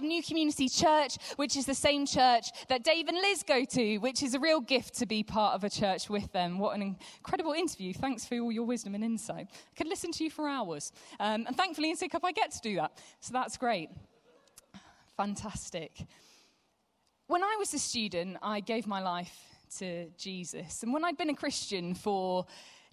of New Community Church, which is the same church that Dave and Liz go to, which is a real gift to be part of a church with them. What an incredible interview. Thanks for all your wisdom and insight. I could listen to you for hours. Um, and thankfully in Sidcup I get to do that. So that's great. Fantastic. When I was a student, I gave my life to Jesus. And when I'd been a Christian for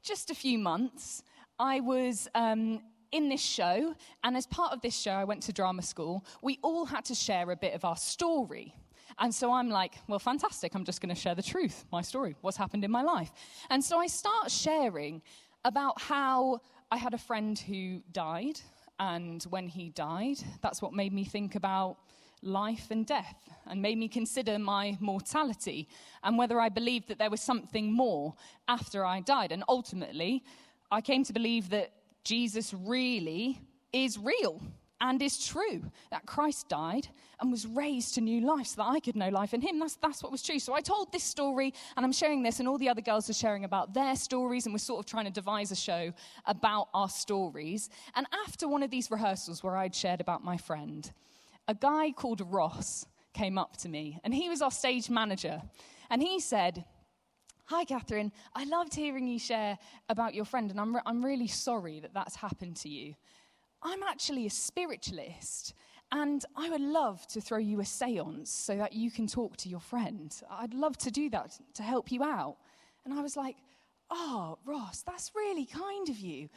just a few months, I was um, in this show, and as part of this show, I went to drama school. We all had to share a bit of our story. And so I'm like, well, fantastic. I'm just going to share the truth, my story, what's happened in my life. And so I start sharing about how I had a friend who died. And when he died, that's what made me think about life and death and made me consider my mortality and whether I believed that there was something more after I died. And ultimately, I came to believe that Jesus really is real and is true that Christ died and was raised to new life so that I could know life in him. That's, that's what was true. So I told this story and I'm sharing this, and all the other girls are sharing about their stories, and we're sort of trying to devise a show about our stories. And after one of these rehearsals where I'd shared about my friend, a guy called Ross came up to me, and he was our stage manager. And he said, Hi, Katherine. I loved hearing you share about your friend, and I'm, re- I'm really sorry that that's happened to you. I'm actually a spiritualist, and I would love to throw you a seance so that you can talk to your friend. I'd love to do that to help you out. And I was like, Oh, Ross, that's really kind of you.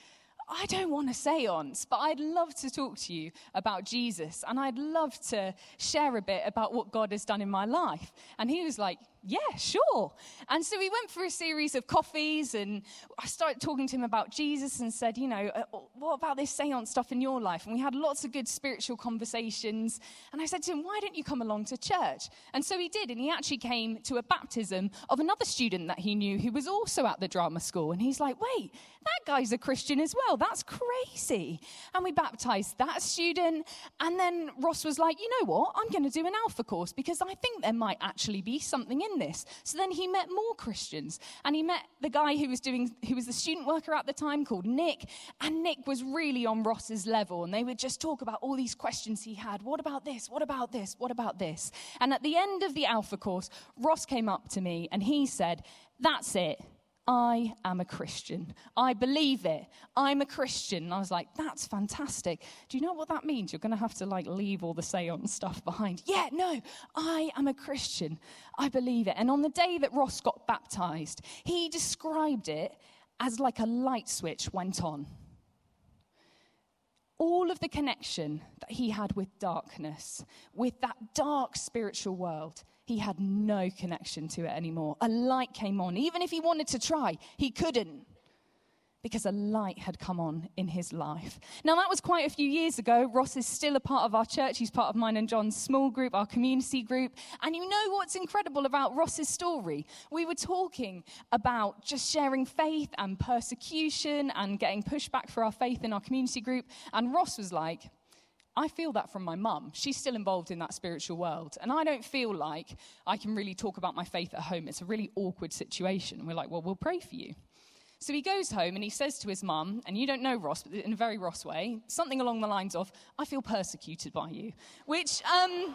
I don't want a seance, but I'd love to talk to you about Jesus and I'd love to share a bit about what God has done in my life. And he was like, yeah, sure. And so we went for a series of coffees, and I started talking to him about Jesus and said, you know, uh, what about this seance stuff in your life? And we had lots of good spiritual conversations. And I said to him, why don't you come along to church? And so he did, and he actually came to a baptism of another student that he knew who was also at the drama school. And he's like, wait, that guy's a Christian as well. That's crazy. And we baptized that student. And then Ross was like, you know what? I'm going to do an alpha course because I think there might actually be something in in this. So then he met more Christians and he met the guy who was doing, who was the student worker at the time called Nick. And Nick was really on Ross's level and they would just talk about all these questions he had. What about this? What about this? What about this? And at the end of the Alpha course, Ross came up to me and he said, That's it. I am a Christian. I believe it. I'm a Christian. And I was like, that's fantastic. Do you know what that means? You're going to have to like leave all the seance stuff behind. Yeah, no, I am a Christian. I believe it. And on the day that Ross got baptized, he described it as like a light switch went on. All of the connection that he had with darkness, with that dark spiritual world, he had no connection to it anymore. A light came on. Even if he wanted to try, he couldn't because a light had come on in his life. Now, that was quite a few years ago. Ross is still a part of our church. He's part of mine and John's small group, our community group. And you know what's incredible about Ross's story? We were talking about just sharing faith and persecution and getting pushback for our faith in our community group. And Ross was like, I feel that from my mum. She's still involved in that spiritual world. And I don't feel like I can really talk about my faith at home. It's a really awkward situation. We're like, well, we'll pray for you. So he goes home and he says to his mum, and you don't know Ross, but in a very Ross way, something along the lines of, I feel persecuted by you. Which, um,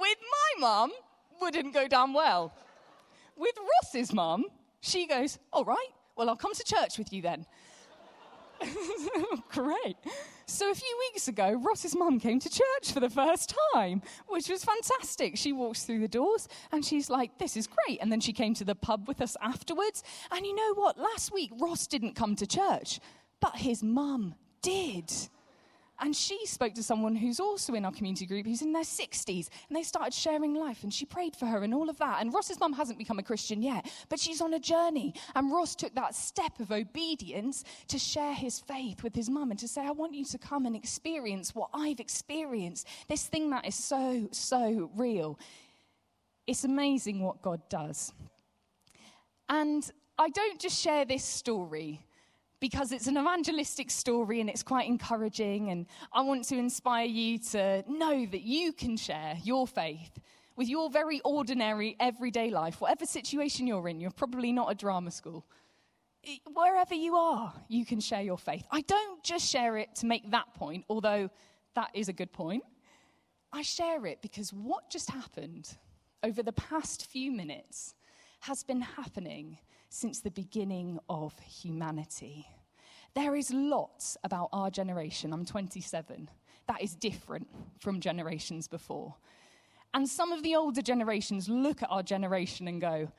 with my mum, wouldn't go down well. With Ross's mum, she goes, All right, well, I'll come to church with you then. Great. So a few weeks ago, Ross's mum came to church for the first time, which was fantastic. She walks through the doors and she's like, This is great. And then she came to the pub with us afterwards. And you know what? Last week, Ross didn't come to church, but his mum did. And she spoke to someone who's also in our community group who's in their 60s. And they started sharing life. And she prayed for her and all of that. And Ross's mum hasn't become a Christian yet, but she's on a journey. And Ross took that step of obedience to share his faith with his mum and to say, I want you to come and experience what I've experienced. This thing that is so, so real. It's amazing what God does. And I don't just share this story because it's an evangelistic story and it's quite encouraging. And I want to inspire you to know that you can share your faith with your very ordinary, everyday life, whatever situation you're in. You're probably not a drama school. Wherever you are, you can share your faith. I don't just share it to make that point, although that is a good point. I share it because what just happened over the past few minutes has been happening since the beginning of humanity. There is lots about our generation. I'm 27. That is different from generations before. And some of the older generations look at our generation and go,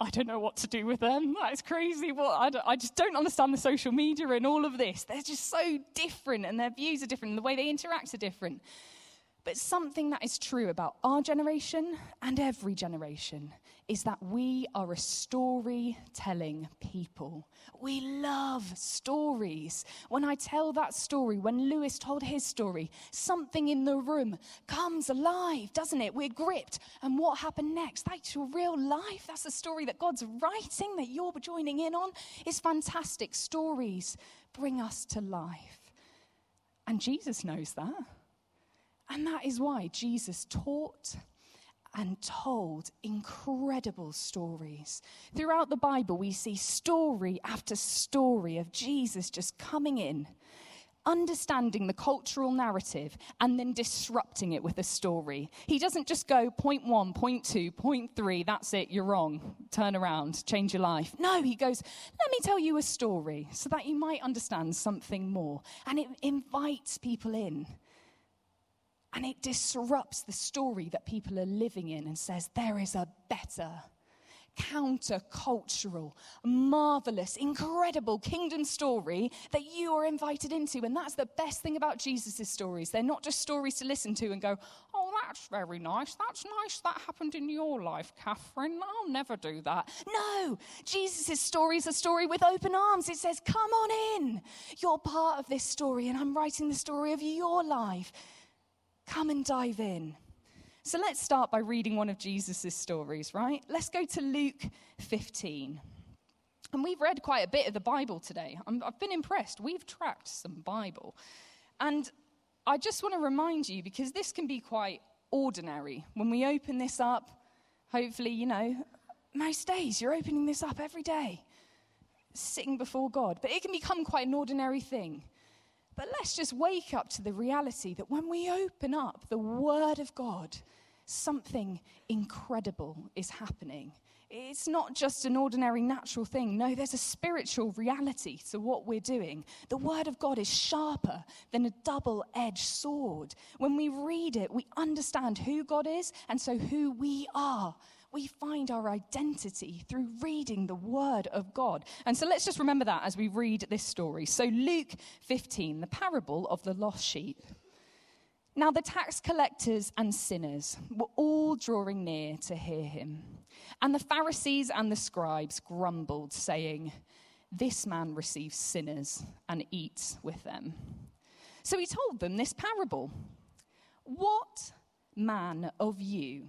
I don't know what to do with them. That's crazy. What I, I, just don't understand the social media and all of this. They're just so different, and their views are different, and the way they interact are different. But something that is true about our generation and every generation is that we are a storytelling people. We love stories. When I tell that story, when Lewis told his story, something in the room comes alive, doesn't it? We're gripped. And what happened next? That's your real life. That's a story that God's writing that you're joining in on. It's fantastic. Stories bring us to life. And Jesus knows that. And that is why Jesus taught and told incredible stories. Throughout the Bible, we see story after story of Jesus just coming in, understanding the cultural narrative, and then disrupting it with a story. He doesn't just go point one, point two, point three, that's it, you're wrong, turn around, change your life. No, he goes, let me tell you a story so that you might understand something more. And it invites people in. And it disrupts the story that people are living in and says there is a better, counter-cultural, marvelous, incredible kingdom story that you are invited into. And that's the best thing about Jesus' stories. They're not just stories to listen to and go, oh, that's very nice. That's nice that happened in your life, Katherine. I'll never do that. No, Jesus' story is a story with open arms. It says, come on in. You're part of this story, and I'm writing the story of your life. Come and dive in. So let's start by reading one of Jesus' stories, right? Let's go to Luke 15. And we've read quite a bit of the Bible today. i have been impressed. We've tracked some Bible. And I just want to remind you, because this can be quite ordinary. When we open this up, hopefully, you know, most days you're opening this up every day, sitting before God. But it can become quite an ordinary thing. But let's just wake up to the reality that when we open up the Word of God, something incredible is happening. It's not just an ordinary natural thing. No, there's a spiritual reality to what we're doing. The Word of God is sharper than a double edged sword. When we read it, we understand who God is and so who we are we find our identity through reading the Word of God. And so let's just remember that as we read this story. So, Luke 15, the parable of the lost sheep. Now, the tax collectors and sinners were all drawing near to hear him. And the Pharisees and the scribes grumbled, saying, This man receives sinners and eats with them. So he told them this parable What man of you?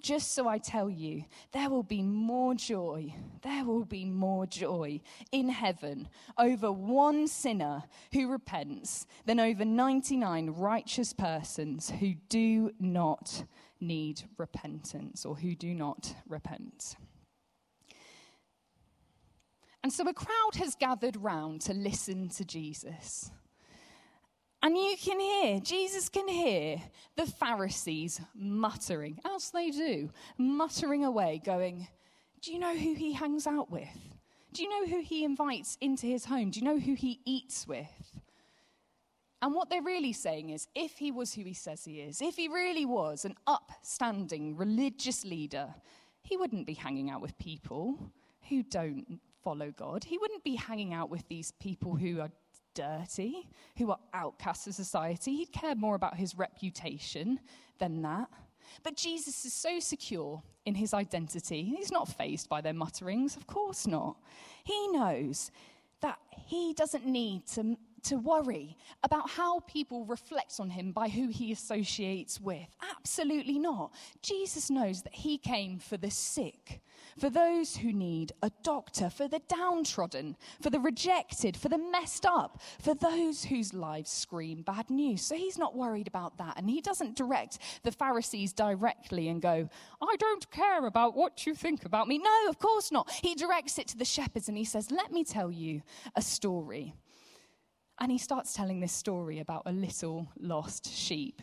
Just so I tell you, there will be more joy, there will be more joy in heaven over one sinner who repents than over 99 righteous persons who do not need repentance or who do not repent. And so a crowd has gathered round to listen to Jesus. And you can hear, Jesus can hear the Pharisees muttering, as they do, muttering away, going, Do you know who he hangs out with? Do you know who he invites into his home? Do you know who he eats with? And what they're really saying is if he was who he says he is, if he really was an upstanding religious leader, he wouldn't be hanging out with people who don't follow God. He wouldn't be hanging out with these people who are dirty, who are outcasts of society. He'd care more about his reputation than that. But Jesus is so secure in his identity. He's not fazed by their mutterings, of course not. He knows that he doesn't need to to worry about how people reflect on him by who he associates with. Absolutely not. Jesus knows that he came for the sick, for those who need a doctor, for the downtrodden, for the rejected, for the messed up, for those whose lives scream bad news. So he's not worried about that. And he doesn't direct the Pharisees directly and go, I don't care about what you think about me. No, of course not. He directs it to the shepherds and he says, Let me tell you a story. And he starts telling this story about a little lost sheep.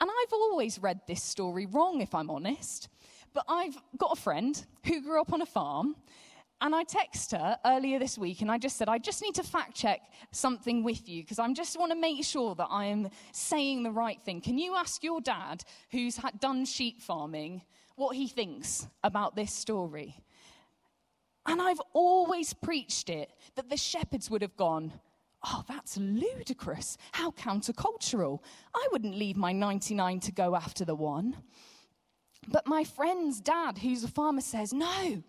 And I've always read this story wrong, if I'm honest. But I've got a friend who grew up on a farm. And I texted her earlier this week and I just said, I just need to fact check something with you because I just want to make sure that I am saying the right thing. Can you ask your dad, who's done sheep farming, what he thinks about this story? And I've always preached it that the shepherds would have gone, Oh, that's ludicrous. How countercultural. I wouldn't leave my 99 to go after the one. But my friend's dad, who's a farmer, says, No,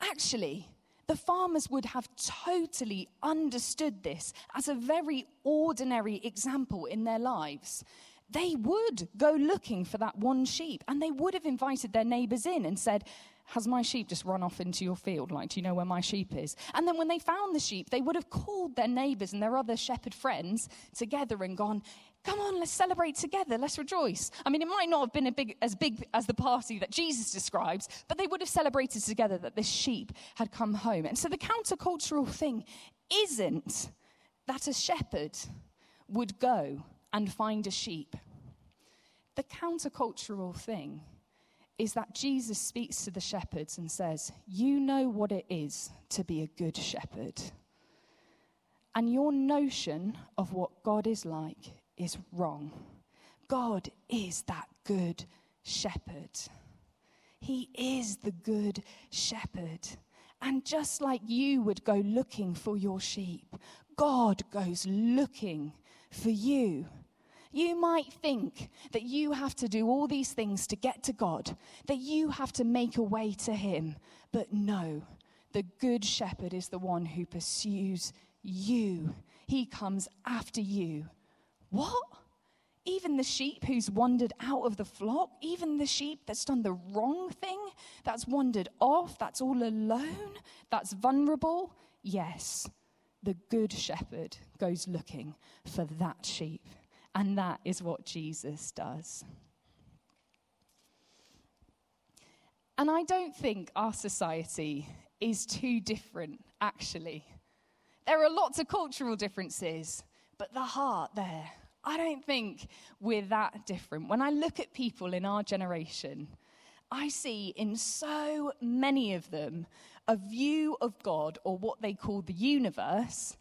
actually, the farmers would have totally understood this as a very ordinary example in their lives. They would go looking for that one sheep and they would have invited their neighbors in and said, has my sheep just run off into your field? Like, do you know where my sheep is? And then when they found the sheep, they would have called their neighbors and their other shepherd friends together and gone, Come on, let's celebrate together, let's rejoice. I mean, it might not have been big, as big as the party that Jesus describes, but they would have celebrated together that this sheep had come home. And so the countercultural thing isn't that a shepherd would go and find a sheep. The countercultural thing is that Jesus speaks to the shepherds and says, You know what it is to be a good shepherd. And your notion of what God is like is wrong. God is that good shepherd. He is the good shepherd. And just like you would go looking for your sheep, God goes looking for you. You might think that you have to do all these things to get to God, that you have to make a way to Him. But no, the Good Shepherd is the one who pursues you. He comes after you. What? Even the sheep who's wandered out of the flock, even the sheep that's done the wrong thing, that's wandered off, that's all alone, that's vulnerable. Yes, the Good Shepherd goes looking for that sheep. And that is what Jesus does. And I don't think our society is too different, actually. There are lots of cultural differences, but the heart there, I don't think we're that different. When I look at people in our generation, I see in so many of them a view of God or what they call the universe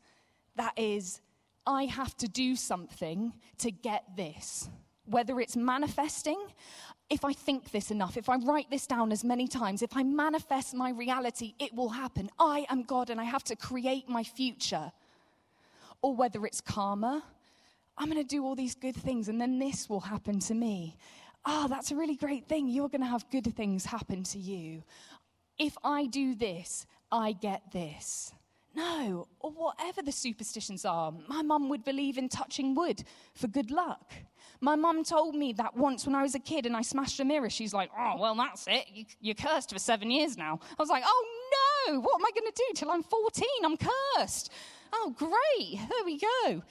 that is I have to do something to get this. Whether it's manifesting, if I think this enough, if I write this down as many times, if I manifest my reality, it will happen. I am God and I have to create my future. Or whether it's karma, I'm going to do all these good things and then this will happen to me. Ah, oh, that's a really great thing. You're going to have good things happen to you. If I do this, I get this. No, or whatever the superstitions are. My mum would believe in touching wood for good luck. My mum told me that once when I was a kid and I smashed a mirror, she's like, oh, well, that's it. You, are cursed for seven years now. I was like, oh, no, what am I going to do till I'm 14? I'm cursed. Oh, great. There we go.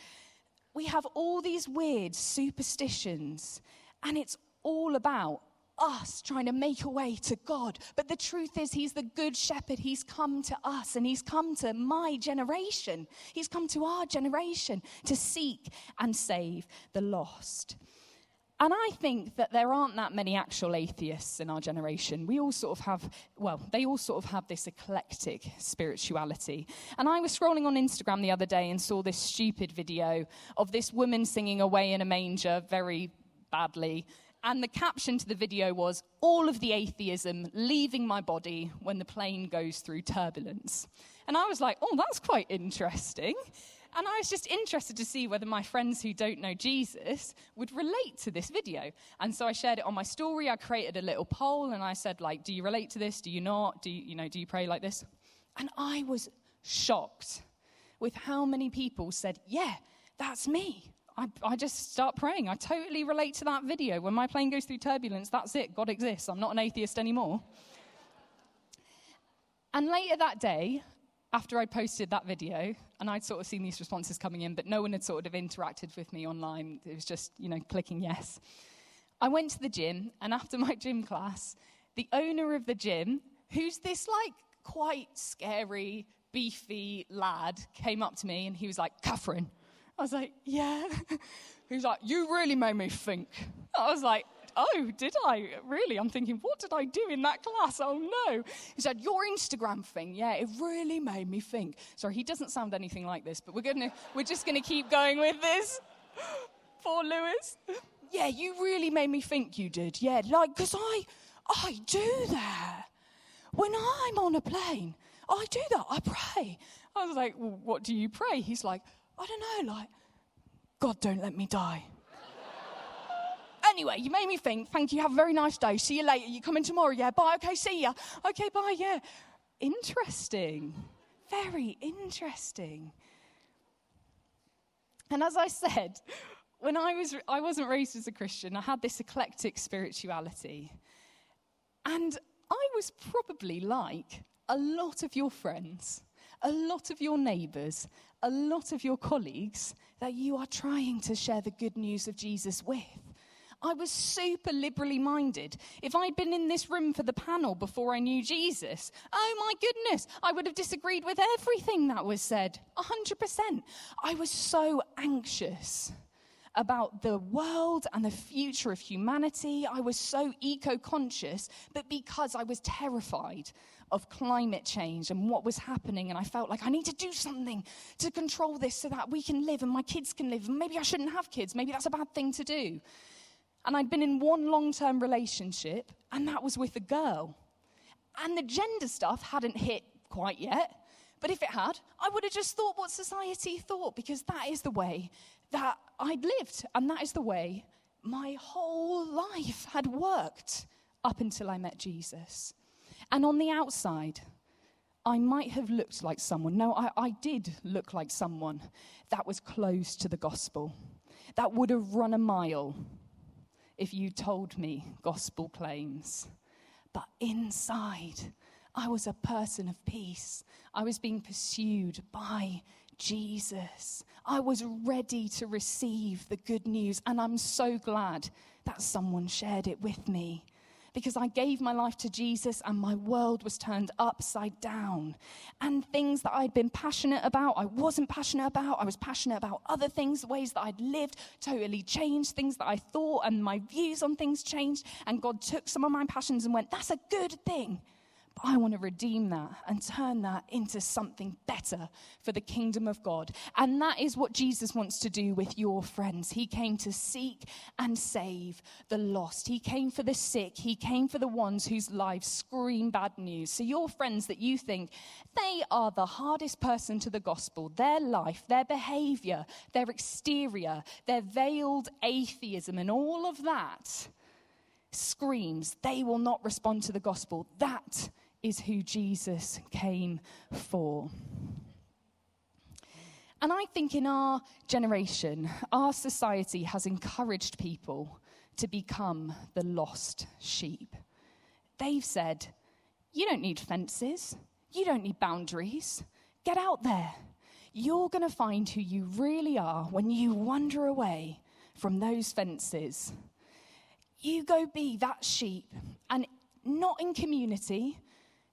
We have all these weird superstitions, and it's all about us trying to make a way to God. But the truth is, He's the good shepherd. He's come to us and He's come to my generation. He's come to our generation to seek and save the lost. And I think that there aren't that many actual atheists in our generation. We all sort of have, well, they all sort of have this eclectic spirituality. And I was scrolling on Instagram the other day and saw this stupid video of this woman singing Away in a Manger very badly And the caption to the video was All of the atheism leaving my body when the plane goes through turbulence. And I was like, Oh, that's quite interesting. And I was just interested to see whether my friends who don't know Jesus would relate to this video. And so I shared it on my story. I created a little poll and I said, like, do you relate to this? Do you not? Do you, you know, do you pray like this? And I was shocked with how many people said, yeah, that's me. I, I, just start praying. I totally relate to that video. When my plane goes through turbulence, that's it. God exists. I'm not an atheist anymore. And later that day, after I posted that video, and I'd sort of seen these responses coming in, but no one had sort of interacted with me online. It was just, you know, clicking yes. I went to the gym, and after my gym class, the owner of the gym, who's this like quite scary, beefy lad, came up to me and he was like, Katherine. I was like, yeah. he was like, you really made me think. I was like, oh, did I? Really? I'm thinking, what did I do in that class? Oh, no. He said, your Instagram thing, yeah, it really made me think. Sorry, he doesn't sound anything like this, but we're, gonna, we're just going to keep going with this. Poor Lewis. Yeah, you really made me think you did. Yeah, like, because I, I do that. When I'm on a plane, I do that. I pray. I was like, well, what do you pray? He's like, I don't know, like, God, don't let me die. Anyway, you made me think. Thank you. Have a very nice day. See you later. You coming tomorrow? Yeah. Bye. Okay. See ya. Okay. Bye. Yeah. Interesting. Very interesting. And as I said, when I was I wasn't raised as a Christian, I had this eclectic spirituality. And I was probably like a lot of your friends, a lot of your neighbors, a lot of your colleagues that you are trying to share the good news of Jesus with. I was super liberally minded. If I'd been in this room for the panel before I knew Jesus, oh my goodness, I would have disagreed with everything that was said. 100%. I was so anxious about the world and the future of humanity. I was so eco conscious, but because I was terrified of climate change and what was happening, and I felt like I need to do something to control this so that we can live and my kids can live. And maybe I shouldn't have kids, maybe that's a bad thing to do. And I'd been in one long term relationship, and that was with a girl. And the gender stuff hadn't hit quite yet. But if it had, I would have just thought what society thought because that is the way that I'd lived. And that is the way my whole life had worked up until I met Jesus. And on the outside, I might have looked like someone. No, I, I did look like someone that was close to the gospel, that would have run a mile if you told me gospel claims. But inside, I was a person of peace. I was being pursued by Jesus. I was ready to receive the good news, and I'm so glad that someone shared it with me because I gave my life to Jesus and my world was turned upside down. And things that I'd been passionate about, I wasn't passionate about. I was passionate about other things, ways that I'd lived totally changed, things that I thought, and my views on things changed. And God took some of my passions and went, That's a good thing. I want to redeem that and turn that into something better for the kingdom of God. And that is what Jesus wants to do with your friends. He came to seek and save the lost. He came for the sick. He came for the ones whose lives scream bad news. So, your friends that you think they are the hardest person to the gospel, their life, their behavior, their exterior, their veiled atheism, and all of that screams they will not respond to the gospel. That is who Jesus came for. And I think in our generation, our society has encouraged people to become the lost sheep. They've said, You don't need fences, you don't need boundaries. Get out there. You're going to find who you really are when you wander away from those fences. You go be that sheep, and not in community,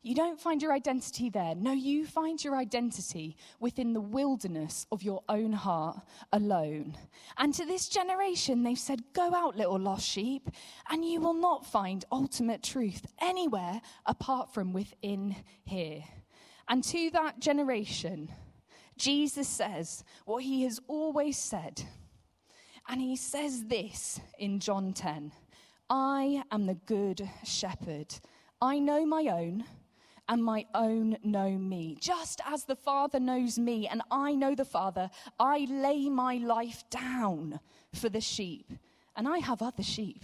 you don't find your identity there. No, you find your identity within the wilderness of your own heart alone. And to this generation, they've said, Go out, little lost sheep, and you will not find ultimate truth anywhere apart from within here. And to that generation, Jesus says what he has always said. And he says this in John 10 I am the good shepherd. I know my own, and my own know me. Just as the Father knows me, and I know the Father, I lay my life down for the sheep. And I have other sheep.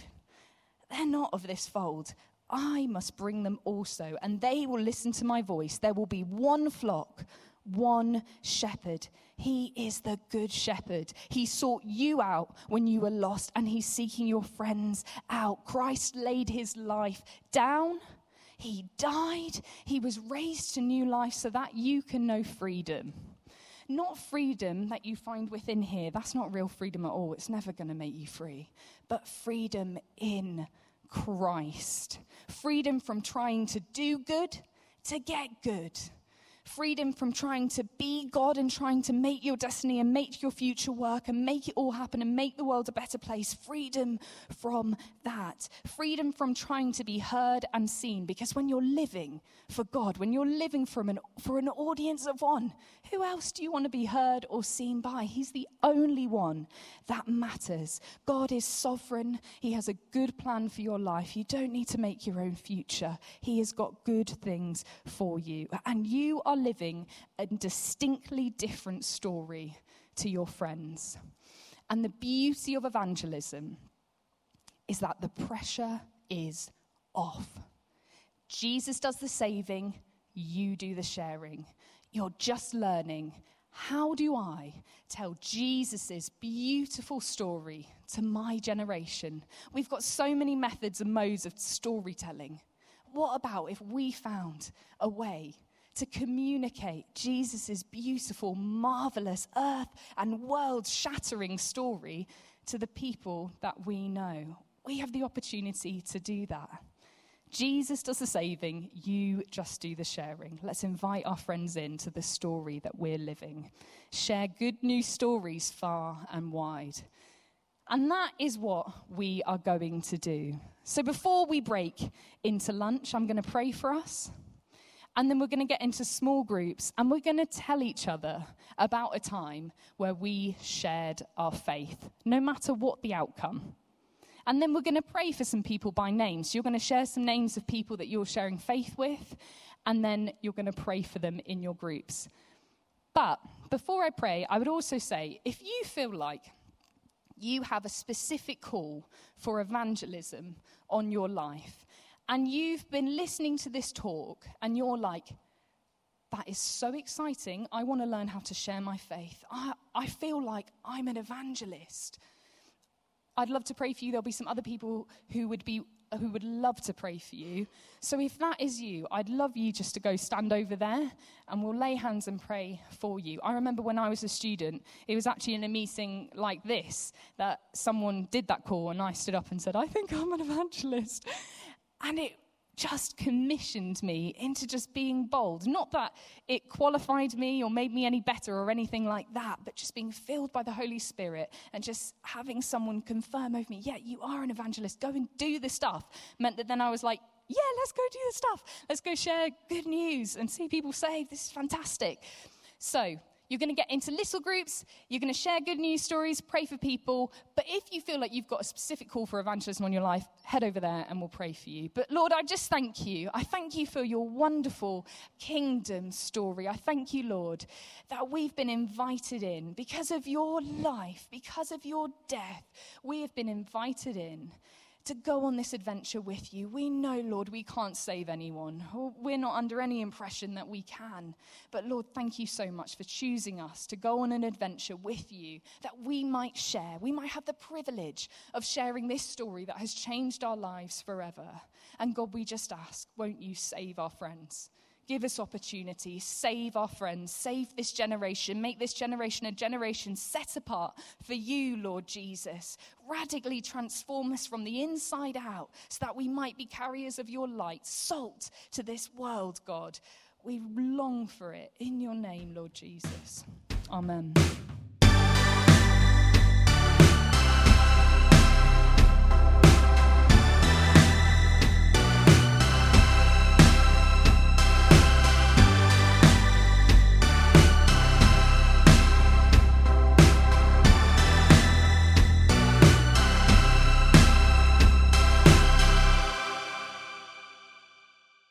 They're not of this fold. I must bring them also, and they will listen to my voice. There will be one flock, one shepherd. He is the good shepherd. He sought you out when you were lost, and he's seeking your friends out. Christ laid his life down. He died. He was raised to new life so that you can know freedom. Not freedom that you find within here. That's not real freedom at all. It's never going to make you free. But freedom in Christ. Freedom from trying to do good to get good freedom from trying to be God and trying to make your destiny and make your future work and make it all happen and make the world a better place. Freedom from that. Freedom from trying to be heard and seen. Because when you're living for God, when you're living from an, for an audience of one, who else do you want to be heard or seen by? He's the only one that matters. God is sovereign. He has a good plan for your life. You don't need to make your own future. He has got good things for you. And you are living a distinctly different story to your friends. And the beauty of evangelism is that the pressure is off. Jesus does the saving, you do the sharing. You're just learning how do I tell Jesus' beautiful story to my generation? We've got so many methods and modes of storytelling. What about if we found a way to communicate Jesus' beautiful, marvelous, earth and world shattering story to the people that we know. We have the opportunity to do that. Jesus does the saving, you just do the sharing. Let's invite our friends in to the story that we're living. Share good news stories far and wide. And that is what we are going to do. So before we break into lunch, I'm going to pray for us. And then we're going to get into small groups and we're going to tell each other about a time where we shared our faith, no matter what the outcome. And then we're going to pray for some people by name. So you're going to share some names of people that you're sharing faith with, and then you're going to pray for them in your groups. But before I pray, I would also say if you feel like you have a specific call for evangelism on your life, and you've been listening to this talk and you're like, that is so exciting. I want to learn how to share my faith. I, I feel like I'm an evangelist. I'd love to pray for you. There'll be some other people who would be who would love to pray for you. So if that is you, I'd love you just to go stand over there and we'll lay hands and pray for you. I remember when I was a student, it was actually in a meeting like this that someone did that call and I stood up and said, I think I'm an evangelist. And it just commissioned me into just being bold. Not that it qualified me or made me any better or anything like that, but just being filled by the Holy Spirit and just having someone confirm over me, yeah, you are an evangelist. Go and do the stuff. Meant that then I was like, yeah, let's go do the stuff. Let's go share good news and see people saved. This is fantastic. So, you're going to get into little groups. You're going to share good news stories, pray for people. But if you feel like you've got a specific call for evangelism on your life, head over there and we'll pray for you. But Lord, I just thank you. I thank you for your wonderful kingdom story. I thank you, Lord, that we've been invited in because of your life, because of your death. We have been invited in to go on this adventure with you. We know, Lord, we can't save anyone. We're not under any impression that we can. But Lord, thank you so much for choosing us to go on an adventure with you that we might share. We might have the privilege of sharing this story that has changed our lives forever. And God, we just ask, won't you save our friends? Give us opportunity. Save our friends. Save this generation. Make this generation a generation set apart for you, Lord Jesus. Radically transform us from the inside out so that we might be carriers of your light, salt to this world, God. We long for it in your name, Lord Jesus. Amen.